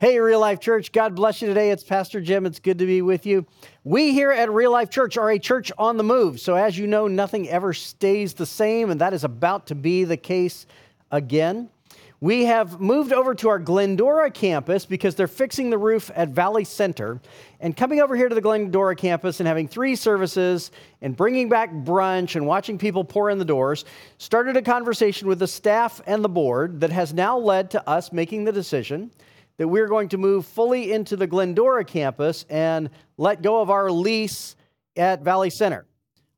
Hey, Real Life Church, God bless you today. It's Pastor Jim. It's good to be with you. We here at Real Life Church are a church on the move. So, as you know, nothing ever stays the same, and that is about to be the case again. We have moved over to our Glendora campus because they're fixing the roof at Valley Center. And coming over here to the Glendora campus and having three services and bringing back brunch and watching people pour in the doors started a conversation with the staff and the board that has now led to us making the decision that we're going to move fully into the Glendora campus and let go of our lease at Valley Center.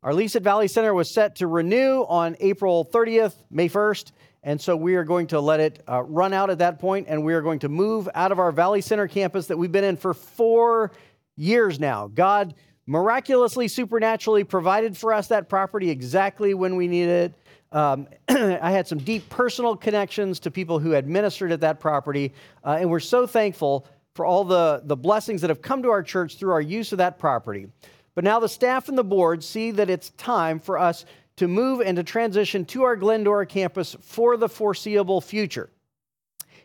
Our lease at Valley Center was set to renew on April 30th, May 1st, and so we are going to let it uh, run out at that point, and we are going to move out of our Valley Center campus that we've been in for four years now. God miraculously, supernaturally provided for us that property exactly when we needed it. Um, I had some deep personal connections to people who had ministered at that property, uh, and we're so thankful for all the, the blessings that have come to our church through our use of that property. But now the staff and the board see that it's time for us to move and to transition to our Glendora campus for the foreseeable future.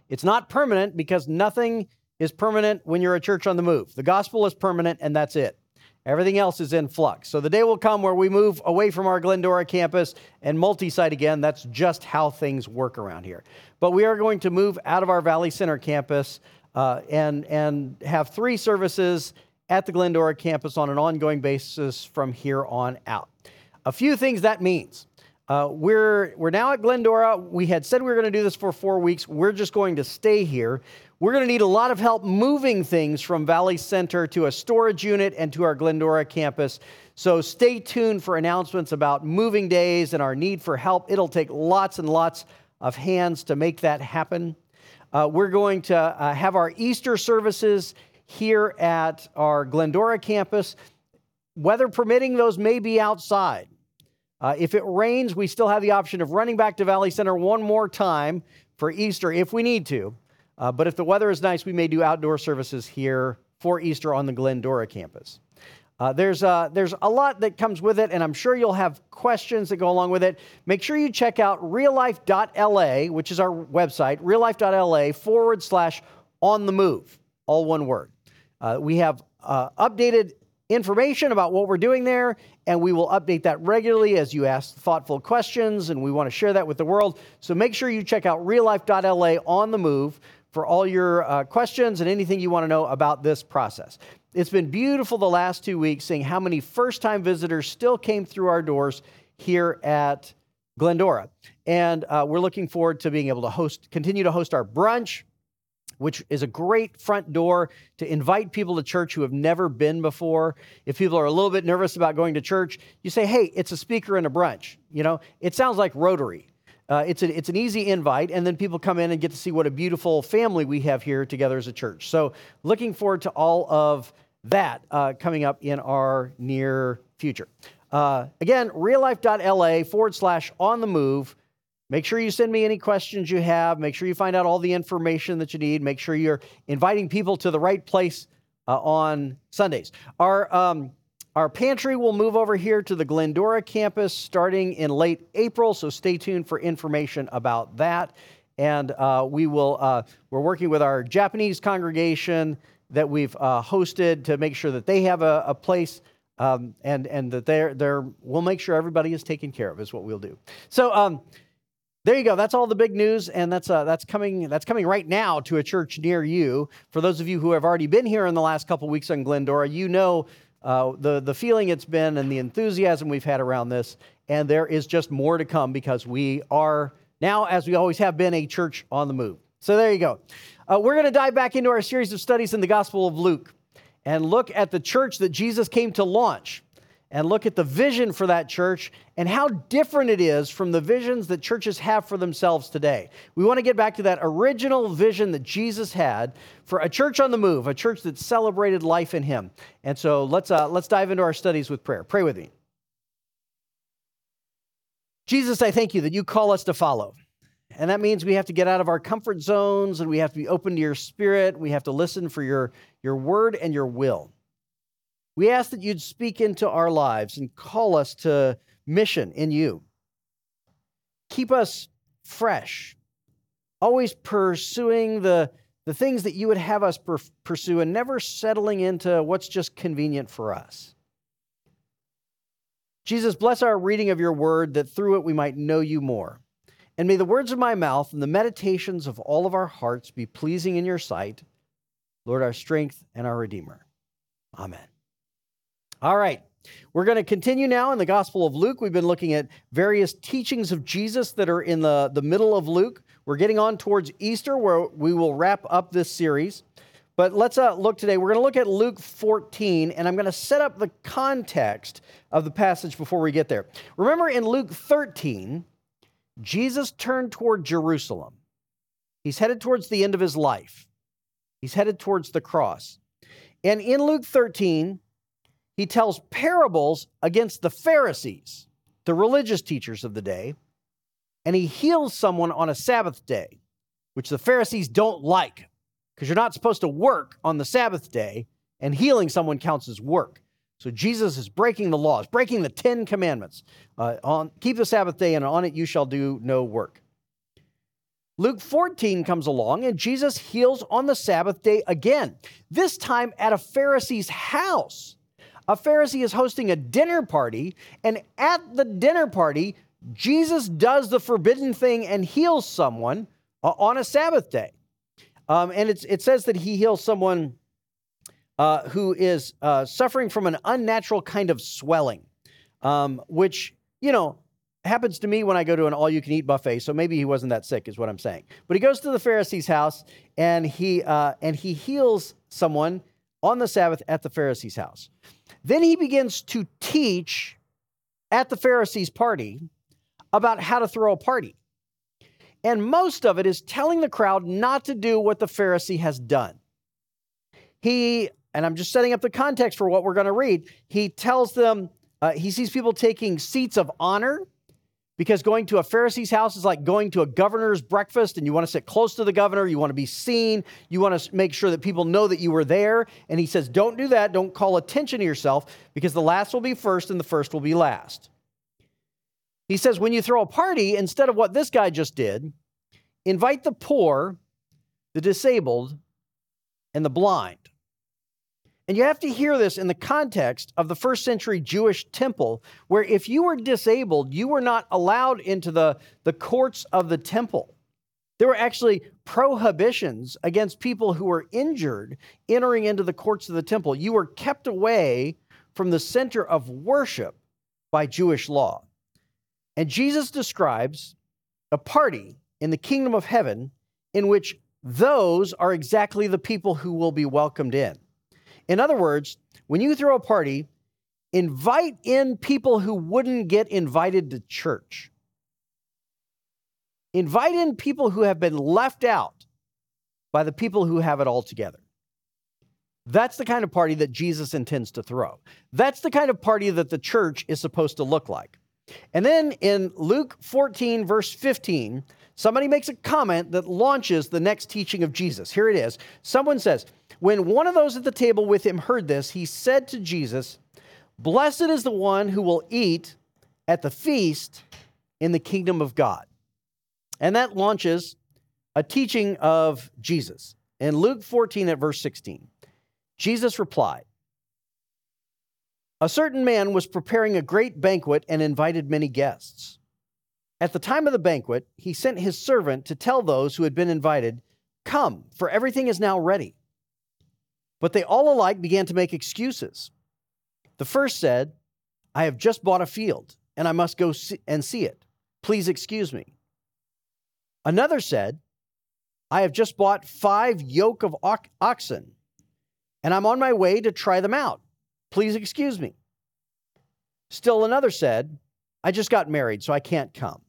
It's not permanent because nothing is permanent when you're a church on the move. The gospel is permanent, and that's it. Everything else is in flux. So the day will come where we move away from our Glendora campus and multi site again. That's just how things work around here. But we are going to move out of our Valley Center campus uh, and, and have three services at the Glendora campus on an ongoing basis from here on out. A few things that means. Uh, we're, we're now at Glendora. We had said we were going to do this for four weeks. We're just going to stay here. We're going to need a lot of help moving things from Valley Center to a storage unit and to our Glendora campus. So stay tuned for announcements about moving days and our need for help. It'll take lots and lots of hands to make that happen. Uh, we're going to uh, have our Easter services here at our Glendora campus. Weather permitting, those may be outside. Uh, if it rains, we still have the option of running back to Valley Center one more time for Easter if we need to. Uh, but if the weather is nice, we may do outdoor services here for Easter on the Glendora campus. Uh, there's, uh, there's a lot that comes with it, and I'm sure you'll have questions that go along with it. Make sure you check out reallife.la, which is our website, reallife.la forward slash on the move, all one word. Uh, we have uh, updated information about what we're doing there, and we will update that regularly as you ask thoughtful questions, and we want to share that with the world. So make sure you check out reallife.la on the move for all your uh, questions and anything you want to know about this process. It's been beautiful the last two weeks seeing how many first time visitors still came through our doors here at Glendora. And uh, we're looking forward to being able to host, continue to host our brunch, which is a great front door to invite people to church who have never been before. If people are a little bit nervous about going to church, you say, hey, it's a speaker and a brunch. You know, it sounds like Rotary. Uh, it's, a, it's an easy invite, and then people come in and get to see what a beautiful family we have here together as a church. So, looking forward to all of that uh, coming up in our near future. Uh, again, reallife.la forward slash on the move. Make sure you send me any questions you have. Make sure you find out all the information that you need. Make sure you're inviting people to the right place uh, on Sundays. Our um, our pantry will move over here to the Glendora campus starting in late April, so stay tuned for information about that. And uh, we will, uh, we're working with our Japanese congregation that we've uh, hosted to make sure that they have a, a place um, and, and that they're, they're, we'll make sure everybody is taken care of, is what we'll do. So, um, there you go. That's all the big news, and that's uh, that's coming. That's coming right now to a church near you. For those of you who have already been here in the last couple weeks on Glendora, you know uh, the, the feeling it's been and the enthusiasm we've had around this. And there is just more to come because we are now, as we always have been, a church on the move. So there you go. Uh, we're going to dive back into our series of studies in the Gospel of Luke and look at the church that Jesus came to launch. And look at the vision for that church and how different it is from the visions that churches have for themselves today. We want to get back to that original vision that Jesus had for a church on the move, a church that celebrated life in Him. And so let's, uh, let's dive into our studies with prayer. Pray with me. Jesus, I thank you that you call us to follow. And that means we have to get out of our comfort zones and we have to be open to your spirit. We have to listen for your, your word and your will. We ask that you'd speak into our lives and call us to mission in you. Keep us fresh, always pursuing the, the things that you would have us per- pursue and never settling into what's just convenient for us. Jesus, bless our reading of your word that through it we might know you more. And may the words of my mouth and the meditations of all of our hearts be pleasing in your sight, Lord, our strength and our Redeemer. Amen. All right. We're going to continue now in the Gospel of Luke. We've been looking at various teachings of Jesus that are in the, the middle of Luke. We're getting on towards Easter, where we will wrap up this series. But let's uh, look today. We're going to look at Luke 14, and I'm going to set up the context of the passage before we get there. Remember in Luke 13, Jesus turned toward Jerusalem. He's headed towards the end of his life, he's headed towards the cross. And in Luke 13, he tells parables against the Pharisees, the religious teachers of the day, and he heals someone on a Sabbath day, which the Pharisees don't like because you're not supposed to work on the Sabbath day, and healing someone counts as work. So Jesus is breaking the laws, breaking the Ten Commandments. Uh, on keep the Sabbath day, and on it you shall do no work. Luke 14 comes along, and Jesus heals on the Sabbath day again. This time at a Pharisee's house. A Pharisee is hosting a dinner party, and at the dinner party, Jesus does the forbidden thing and heals someone uh, on a Sabbath day. Um, and it says that he heals someone uh, who is uh, suffering from an unnatural kind of swelling, um, which, you know, happens to me when I go to an all you can eat buffet. So maybe he wasn't that sick, is what I'm saying. But he goes to the Pharisee's house and he, uh, and he heals someone on the Sabbath at the Pharisee's house. Then he begins to teach at the Pharisees' party about how to throw a party. And most of it is telling the crowd not to do what the Pharisee has done. He, and I'm just setting up the context for what we're going to read, he tells them, uh, he sees people taking seats of honor because going to a Pharisee's house is like going to a governor's breakfast and you want to sit close to the governor, you want to be seen, you want to make sure that people know that you were there. And he says, Don't do that. Don't call attention to yourself because the last will be first and the first will be last. He says, When you throw a party, instead of what this guy just did, invite the poor, the disabled, and the blind. And you have to hear this in the context of the first century Jewish temple, where if you were disabled, you were not allowed into the, the courts of the temple. There were actually prohibitions against people who were injured entering into the courts of the temple. You were kept away from the center of worship by Jewish law. And Jesus describes a party in the kingdom of heaven in which those are exactly the people who will be welcomed in. In other words, when you throw a party, invite in people who wouldn't get invited to church. Invite in people who have been left out by the people who have it all together. That's the kind of party that Jesus intends to throw. That's the kind of party that the church is supposed to look like. And then in Luke 14, verse 15, somebody makes a comment that launches the next teaching of Jesus. Here it is. Someone says, When one of those at the table with him heard this, he said to Jesus, Blessed is the one who will eat at the feast in the kingdom of God. And that launches a teaching of Jesus. In Luke 14 at verse 16, Jesus replied, A certain man was preparing a great banquet and invited many guests. At the time of the banquet, he sent his servant to tell those who had been invited, Come, for everything is now ready. But they all alike began to make excuses. The first said, I have just bought a field, and I must go and see it. Please excuse me. Another said, I have just bought five yoke of oxen, and I'm on my way to try them out. Please excuse me. Still another said, I just got married, so I can't come.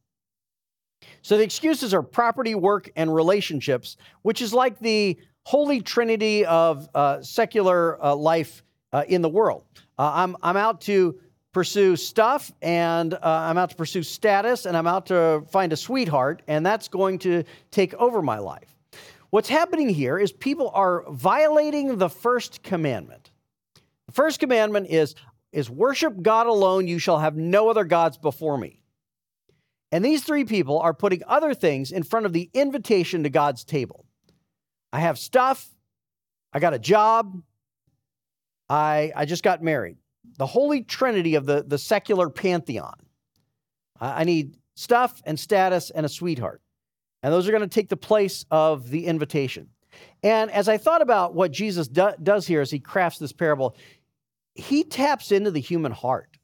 So the excuses are property, work, and relationships, which is like the holy trinity of uh, secular uh, life uh, in the world. Uh, I'm, I'm out to pursue stuff, and uh, I'm out to pursue status, and I'm out to find a sweetheart, and that's going to take over my life. What's happening here is people are violating the first commandment. The first commandment is, is worship God alone, you shall have no other gods before me. And these three people are putting other things in front of the invitation to God's table. I have stuff, I got a job, I, I just got married. The holy trinity of the, the secular pantheon. I, I need stuff and status and a sweetheart. And those are going to take the place of the invitation. And as I thought about what Jesus do, does here as he crafts this parable, he taps into the human heart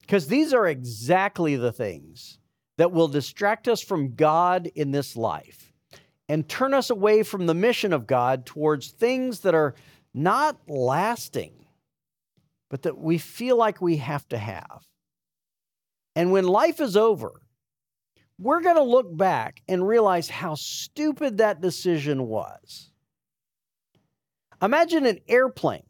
because these are exactly the things that will distract us from God in this life and turn us away from the mission of God towards things that are not lasting, but that we feel like we have to have. And when life is over, we're going to look back and realize how stupid that decision was. Imagine an airplane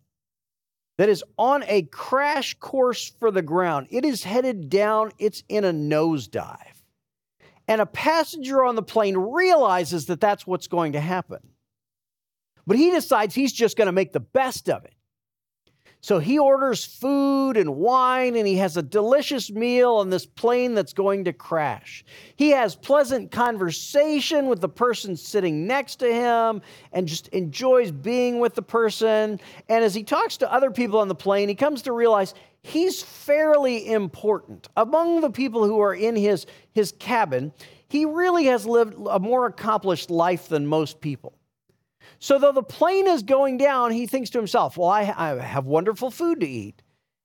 that is on a crash course for the ground. It is headed down, it's in a nosedive. And a passenger on the plane realizes that that's what's going to happen. But he decides he's just going to make the best of it. So he orders food and wine, and he has a delicious meal on this plane that's going to crash. He has pleasant conversation with the person sitting next to him and just enjoys being with the person. And as he talks to other people on the plane, he comes to realize he's fairly important. Among the people who are in his, his cabin, he really has lived a more accomplished life than most people. So, though the plane is going down, he thinks to himself, Well, I, I have wonderful food to eat.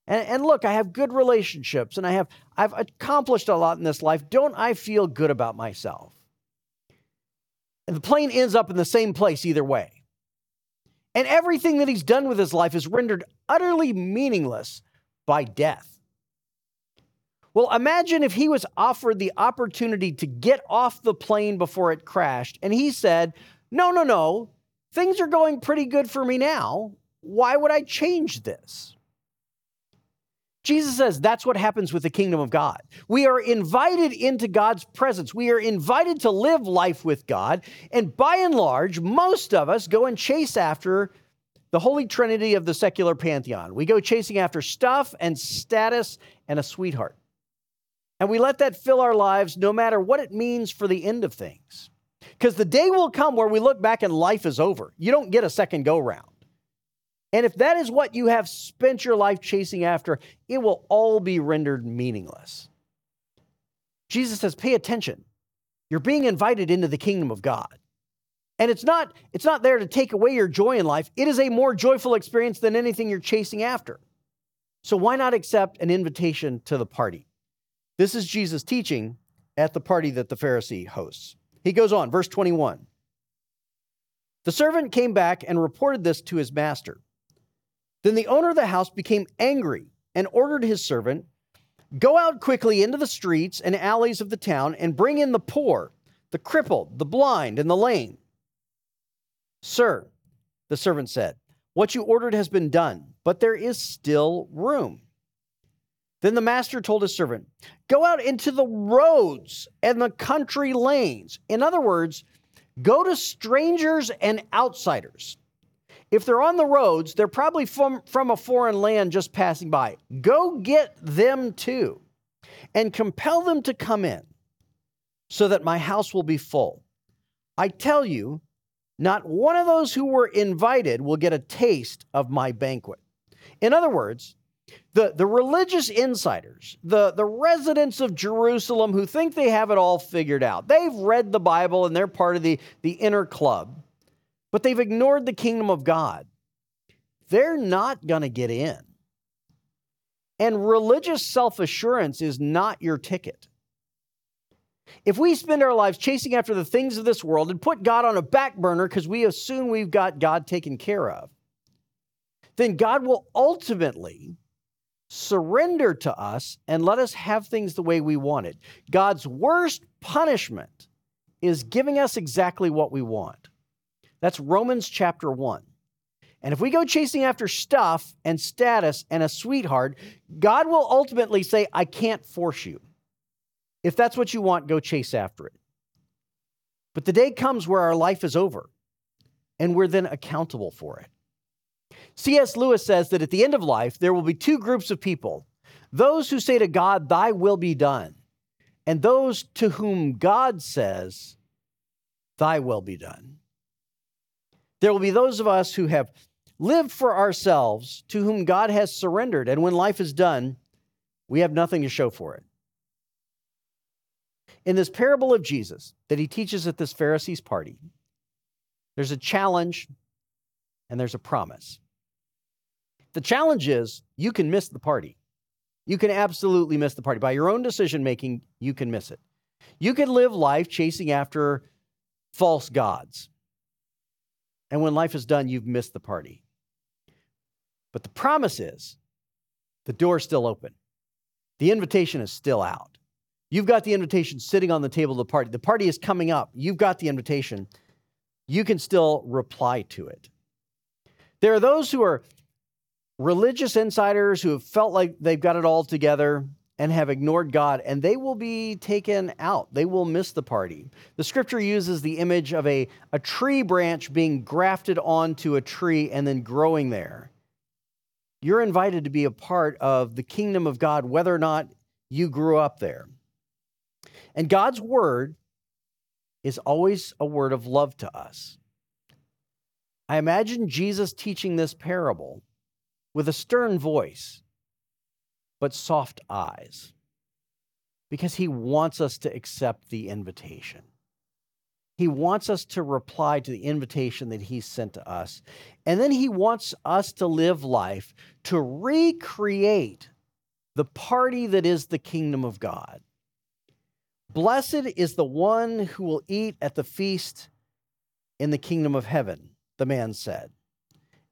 And, and, look, I have good relationships and I have, I've accomplished a lot in this life. Don't I feel good about myself? And the plane ends up in the same place either way. And everything that he's done with his life is rendered utterly meaningless by death. Well, imagine if he was offered the opportunity to get off the plane before it crashed, and he said, No, no, no, Things are going pretty good for me now. Why would I change this? Jesus says that's what happens with the kingdom of God. We are invited into God's presence. We are invited to live life with God. And by and large, most of us go and chase after the holy trinity of the secular pantheon. We go chasing after stuff and status and a sweetheart. And we let that fill our lives no matter what it means for the end of things. Because the day will come where we look back and life is over. You don't get a second go round. And if that is what you have spent your life chasing after, it will all be rendered meaningless. Jesus says, pay attention. You're being invited into the kingdom of God. And it's not, it's not there to take away your joy in life. It is a more joyful experience than anything you're chasing after. So why not accept an invitation to the party? This is Jesus' teaching at the party that the Pharisee hosts. He goes on, verse 21. The servant came back and reported this to his master. Then the owner of the house became angry and ordered his servant, Go out quickly into the streets and alleys of the town and bring in the poor, the crippled, the blind, and the lame. Sir, the servant said, What you ordered has been done, but there is still room. Then the master told his servant, Go out into the roads and the country lanes. In other words, go to strangers and outsiders. If they're on the roads, they're probably from, from a foreign land just passing by. Go get them too and compel them to come in so that my house will be full. I tell you, not one of those who were invited will get a taste of my banquet. In other words, the, the religious insiders, the, the residents of Jerusalem who think they have it all figured out. They've read the Bible and they're part of the, the inner club, but they've ignored the kingdom of God. They're not going to get in. And religious self assurance is not your ticket. If we spend our lives chasing after the things of this world and put God on a back burner because we assume we've got God taken care of, then God will ultimately surrender to us and let us have things the way we want it. God's worst punishment is giving us exactly what we want. That's Romans chapter 1. And if we go chasing after stuff and status and a sweetheart, God will ultimately say, I can't force you. If that's what you want, go chase after it. But the day comes where our life is over and we're then accountable for it. C.S. Lewis says that at the end of life, there will be two groups of people those who say to God, Thy will be done, and those to whom God says, Thy will be done. There will be those of us who have lived for ourselves, to whom God has surrendered, and when life is done, we have nothing to show for it. In this parable of Jesus that he teaches at this Pharisees' party, there's a challenge and there's a promise. The challenge is you can miss the party. You can absolutely miss the party. By your own decision making, you can miss it. You can live life chasing after false gods. And when life is done, you've missed the party. But the promise is the door's still open, the invitation is still out. You've got the invitation sitting on the table of the party. The party is coming up. You've got the invitation. You can still reply to it. There are those who are religious insiders who have felt like they've got it all together and have ignored God, and they will be taken out. They will miss the party. The scripture uses the image of a, a tree branch being grafted onto a tree and then growing there. You're invited to be a part of the kingdom of God, whether or not you grew up there. And God's word is always a word of love to us. I imagine Jesus teaching this parable with a stern voice, but soft eyes, because he wants us to accept the invitation. He wants us to reply to the invitation that he sent to us. And then he wants us to live life to recreate the party that is the kingdom of God. Blessed is the one who will eat at the feast in the kingdom of heaven, the man said.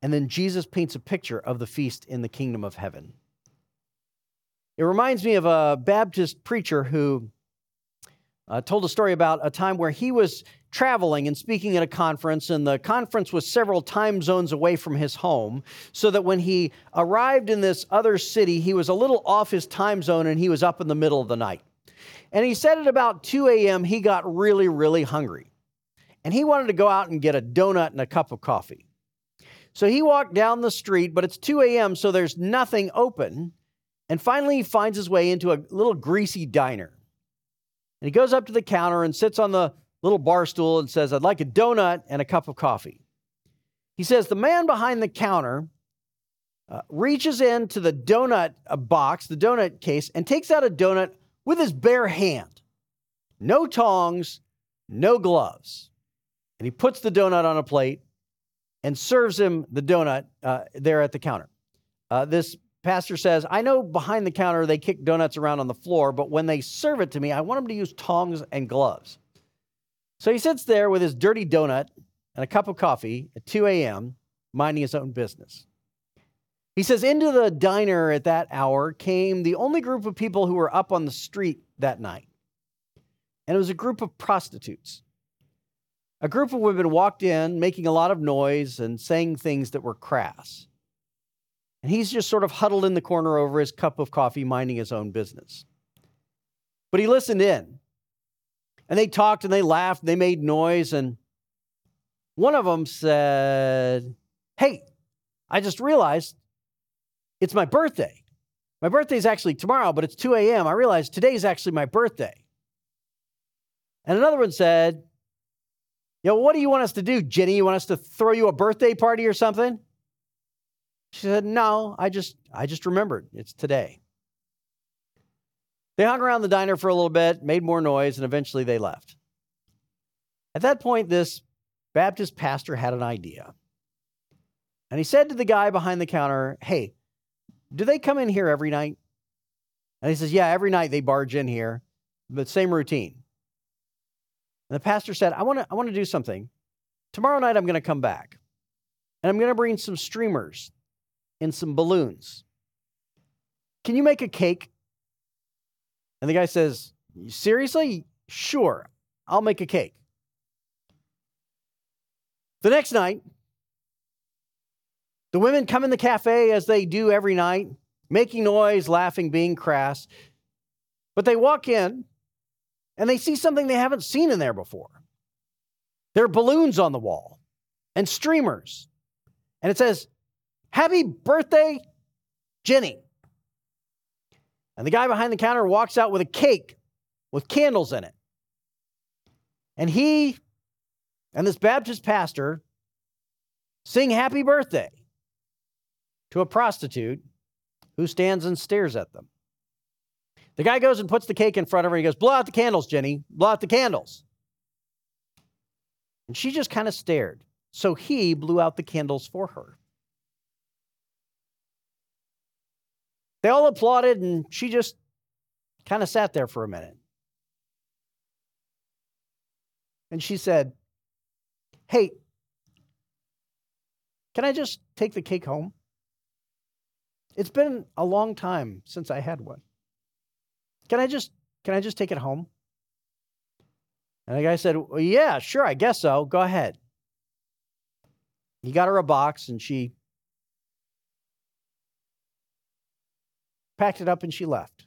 And then Jesus paints a picture of the feast in the kingdom of heaven. It reminds me of a Baptist preacher who uh, told a story about a time where he was traveling and speaking at a conference, and the conference was several time zones away from his home, so that when he arrived in this other city, he was a little off his time zone and he was up in the middle of the night. And he said at about 2 a.m., he got really, really hungry. And he wanted to go out and get a donut and a cup of coffee. So he walked down the street, but it's 2 a.m., so there's nothing open. And finally, he finds his way into a little greasy diner. And he goes up to the counter and sits on the little bar stool and says, I'd like a donut and a cup of coffee. He says, The man behind the counter uh, reaches into the donut uh, box, the donut case, and takes out a donut with his bare hand. No tongs, no gloves. And he puts the donut on a plate and serves him the donut uh, there at the counter. Uh, this pastor says, I know behind the counter they kick donuts around on the floor, but when they serve it to me, I want them to use tongs and gloves. So he sits there with his dirty donut and a cup of coffee at 2 a.m., minding his own business. He says, Into the diner at that hour came the only group of people who were up on the street that night. And it was a group of prostitutes. A group of women walked in, making a lot of noise and saying things that were crass. And he's just sort of huddled in the corner over his cup of coffee, minding his own business. But he listened in. And they talked and they laughed and they made noise. And one of them said, Hey, I just realized it's my birthday. My birthday is actually tomorrow, but it's 2 a.m. I realized today is actually my birthday. And another one said, Yo, what do you want us to do, Jenny? You want us to throw you a birthday party or something? She said, No, I just I just remembered. It's today. They hung around the diner for a little bit, made more noise, and eventually they left. At that point, this Baptist pastor had an idea. And he said to the guy behind the counter, Hey, do they come in here every night? And he says, Yeah, every night they barge in here, but same routine. And the pastor said, I want to I want to do something. Tomorrow night I'm going to come back. And I'm going to bring some streamers and some balloons. Can you make a cake? And the guy says, Seriously? Sure, I'll make a cake. The next night, the women come in the cafe as they do every night, making noise, laughing, being crass. But they walk in and they see something they haven't seen in there before. There are balloons on the wall and streamers. And it says, Happy birthday, Jenny. And the guy behind the counter walks out with a cake with candles in it. And he and this Baptist pastor sing happy birthday to a prostitute who stands and stares at them. The guy goes and puts the cake in front of her. He goes, Blow out the candles, Jenny. Blow out the candles. And she just kind of stared. So he blew out the candles for her. They all applauded, and she just kind of sat there for a minute. And she said, Hey, can I just take the cake home? It's been a long time since I had one. Can I just can I just take it home? And the guy said, well, Yeah, sure, I guess so. Go ahead. He got her a box and she packed it up and she left.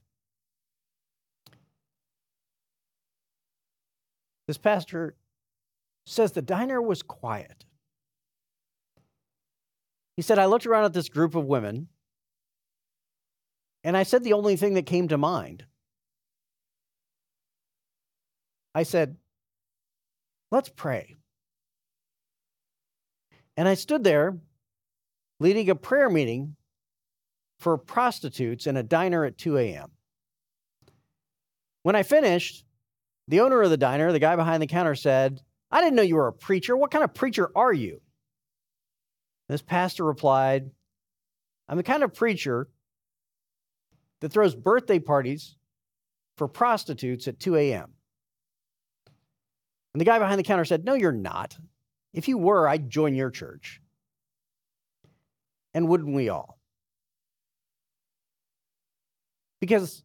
This pastor says the diner was quiet. He said, I looked around at this group of women and I said the only thing that came to mind. I said, Let's pray. And I stood there leading a prayer meeting for prostitutes in a diner at 2 a.m. When I finished, the owner of the diner, the guy behind the counter, said, I didn't know you were a preacher. What kind of preacher are you? This pastor replied, I'm the kind of preacher that throws birthday parties for prostitutes at 2 a.m. And the guy behind the counter said, No, you're not. If you were, I'd join your church. And wouldn't we all? Because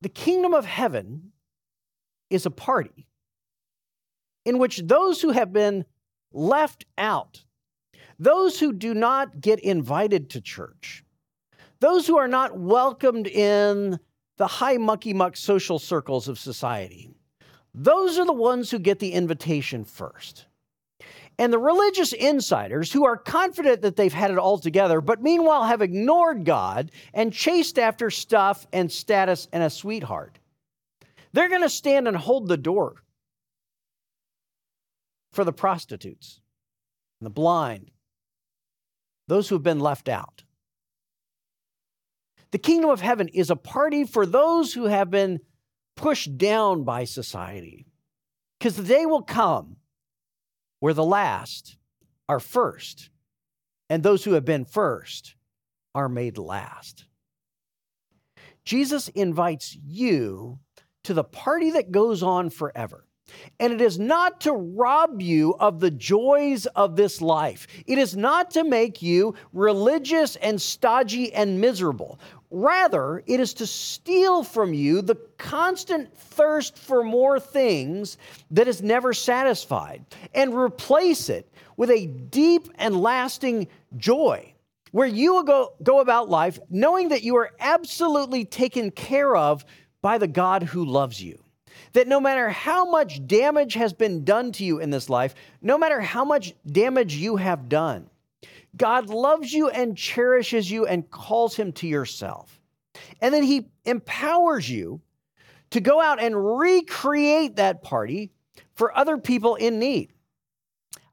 the kingdom of heaven is a party in which those who have been left out, those who do not get invited to church, those who are not welcomed in the high mucky muck social circles of society, those are the ones who get the invitation first. And the religious insiders who are confident that they've had it all together, but meanwhile have ignored God and chased after stuff and status and a sweetheart, they're going to stand and hold the door for the prostitutes and the blind, those who have been left out. The kingdom of heaven is a party for those who have been pushed down by society, because the day will come where the last are first, and those who have been first are made last. Jesus invites you to the party that goes on forever. And it is not to rob you of the joys of this life. It is not to make you religious and stodgy and miserable. Rather, it is to steal from you the constant thirst for more things that is never satisfied and replace it with a deep and lasting joy where you will go, go about life knowing that you are absolutely taken care of by the God who loves you. That no matter how much damage has been done to you in this life, no matter how much damage you have done, God loves you and cherishes you and calls him to yourself. And then he empowers you to go out and recreate that party for other people in need.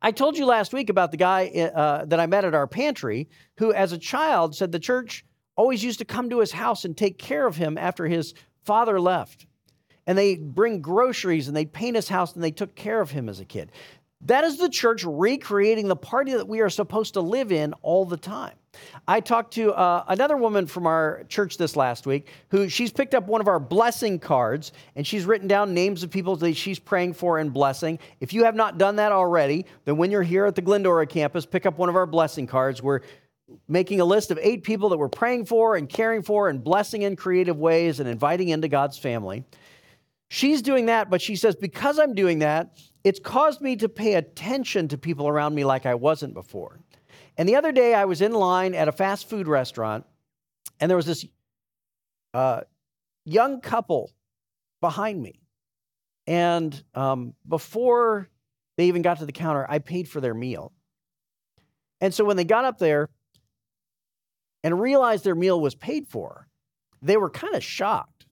I told you last week about the guy uh, that I met at our pantry who, as a child, said the church always used to come to his house and take care of him after his father left. And they bring groceries and they paint his house and they took care of him as a kid. That is the church recreating the party that we are supposed to live in all the time. I talked to uh, another woman from our church this last week who she's picked up one of our blessing cards and she's written down names of people that she's praying for and blessing. If you have not done that already, then when you're here at the Glendora campus, pick up one of our blessing cards We're making a list of eight people that we're praying for and caring for and blessing in creative ways and inviting into God's family. She's doing that, but she says, because I'm doing that, it's caused me to pay attention to people around me like I wasn't before. And the other day, I was in line at a fast food restaurant, and there was this uh, young couple behind me. And um, before they even got to the counter, I paid for their meal. And so when they got up there and realized their meal was paid for, they were kind of shocked.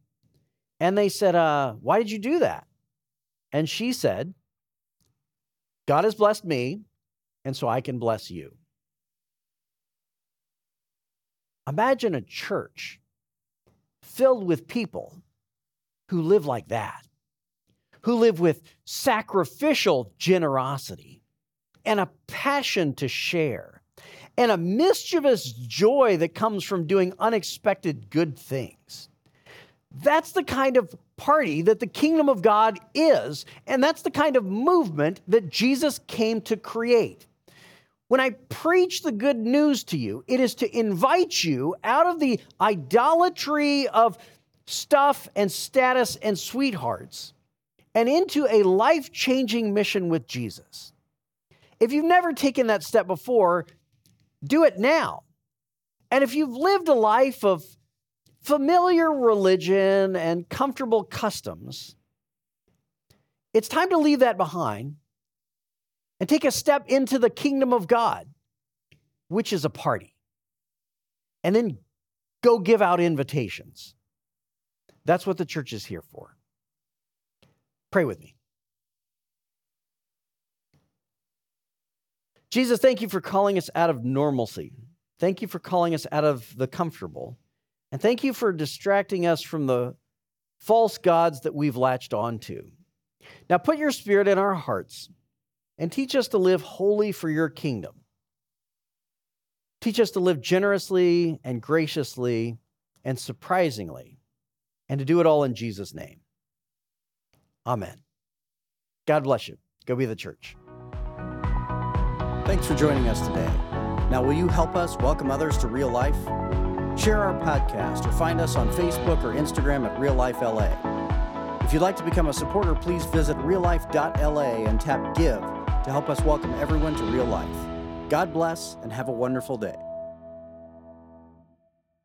And they said, uh, Why did you do that? And she said, God has blessed me, and so I can bless you. Imagine a church filled with people who live like that, who live with sacrificial generosity and a passion to share and a mischievous joy that comes from doing unexpected good things. That's the kind of party that the kingdom of God is, and that's the kind of movement that Jesus came to create. When I preach the good news to you, it is to invite you out of the idolatry of stuff and status and sweethearts and into a life changing mission with Jesus. If you've never taken that step before, do it now. And if you've lived a life of familiar religion and comfortable customs, it's time to leave that behind and take a step into the kingdom of God, which is a party. And then go give out invitations. That's what the church is here for. Pray with me. Jesus, thank you for calling us out of normalcy. Thank you for calling us out of the comfortable. And thank you for distracting us from the false gods that we've latched onto. Now put your spirit in our hearts and teach us to live wholly for your kingdom. Teach us to live generously and graciously and surprisingly, and to do it all in Jesus' name. Amen. God bless you. Go be the church. Thanks for joining us today. Now, will you help us welcome others to real life? Share our podcast or find us on Facebook or Instagram at Real Life LA. If you'd like to become a supporter, please visit reallife.la and tap Give to help us welcome everyone to real life. God bless and have a wonderful day.